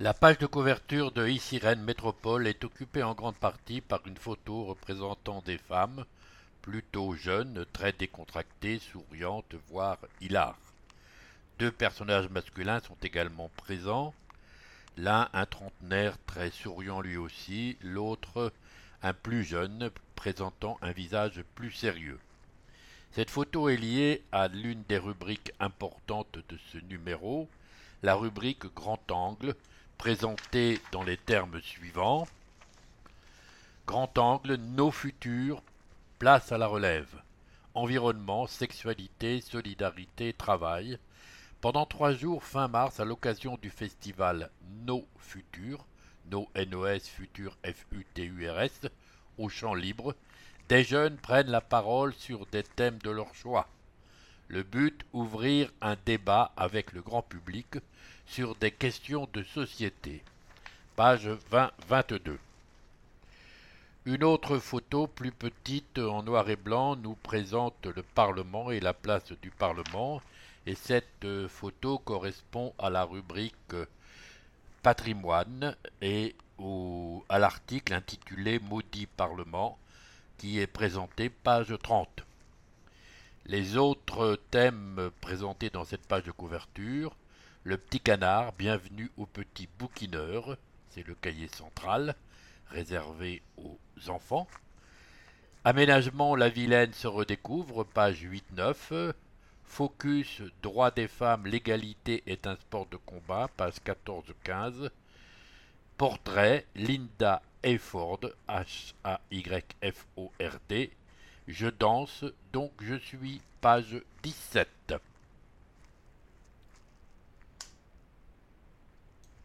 La page de couverture de Isirène Métropole est occupée en grande partie par une photo représentant des femmes, plutôt jeunes, très décontractées, souriantes, voire hilares. Deux personnages masculins sont également présents, l'un un trentenaire très souriant lui aussi, l'autre un plus jeune présentant un visage plus sérieux. Cette photo est liée à l'une des rubriques importantes de ce numéro, la rubrique Grand Angle, présenté dans les termes suivants. Grand angle, nos futurs, place à la relève. Environnement, sexualité, solidarité, travail. Pendant trois jours fin mars, à l'occasion du festival Nos Futurs, Nos NOS Futurs F-U-T-U-R-S, au champ libre, des jeunes prennent la parole sur des thèmes de leur choix. Le but, ouvrir un débat avec le grand public sur des questions de société. Page 20-22. Une autre photo plus petite en noir et blanc nous présente le Parlement et la place du Parlement et cette photo correspond à la rubrique patrimoine et à l'article intitulé Maudit Parlement qui est présenté page 30. Les autres thèmes présentés dans cette page de couverture le petit canard, bienvenue au petit bouquineur, c'est le cahier central, réservé aux enfants. Aménagement La Vilaine se redécouvre, page 8-9. Focus Droit des femmes, l'égalité est un sport de combat, page 14-15. Portrait Linda Hayford, H-A-Y-F-O-R-D. Je danse, donc je suis, page 17.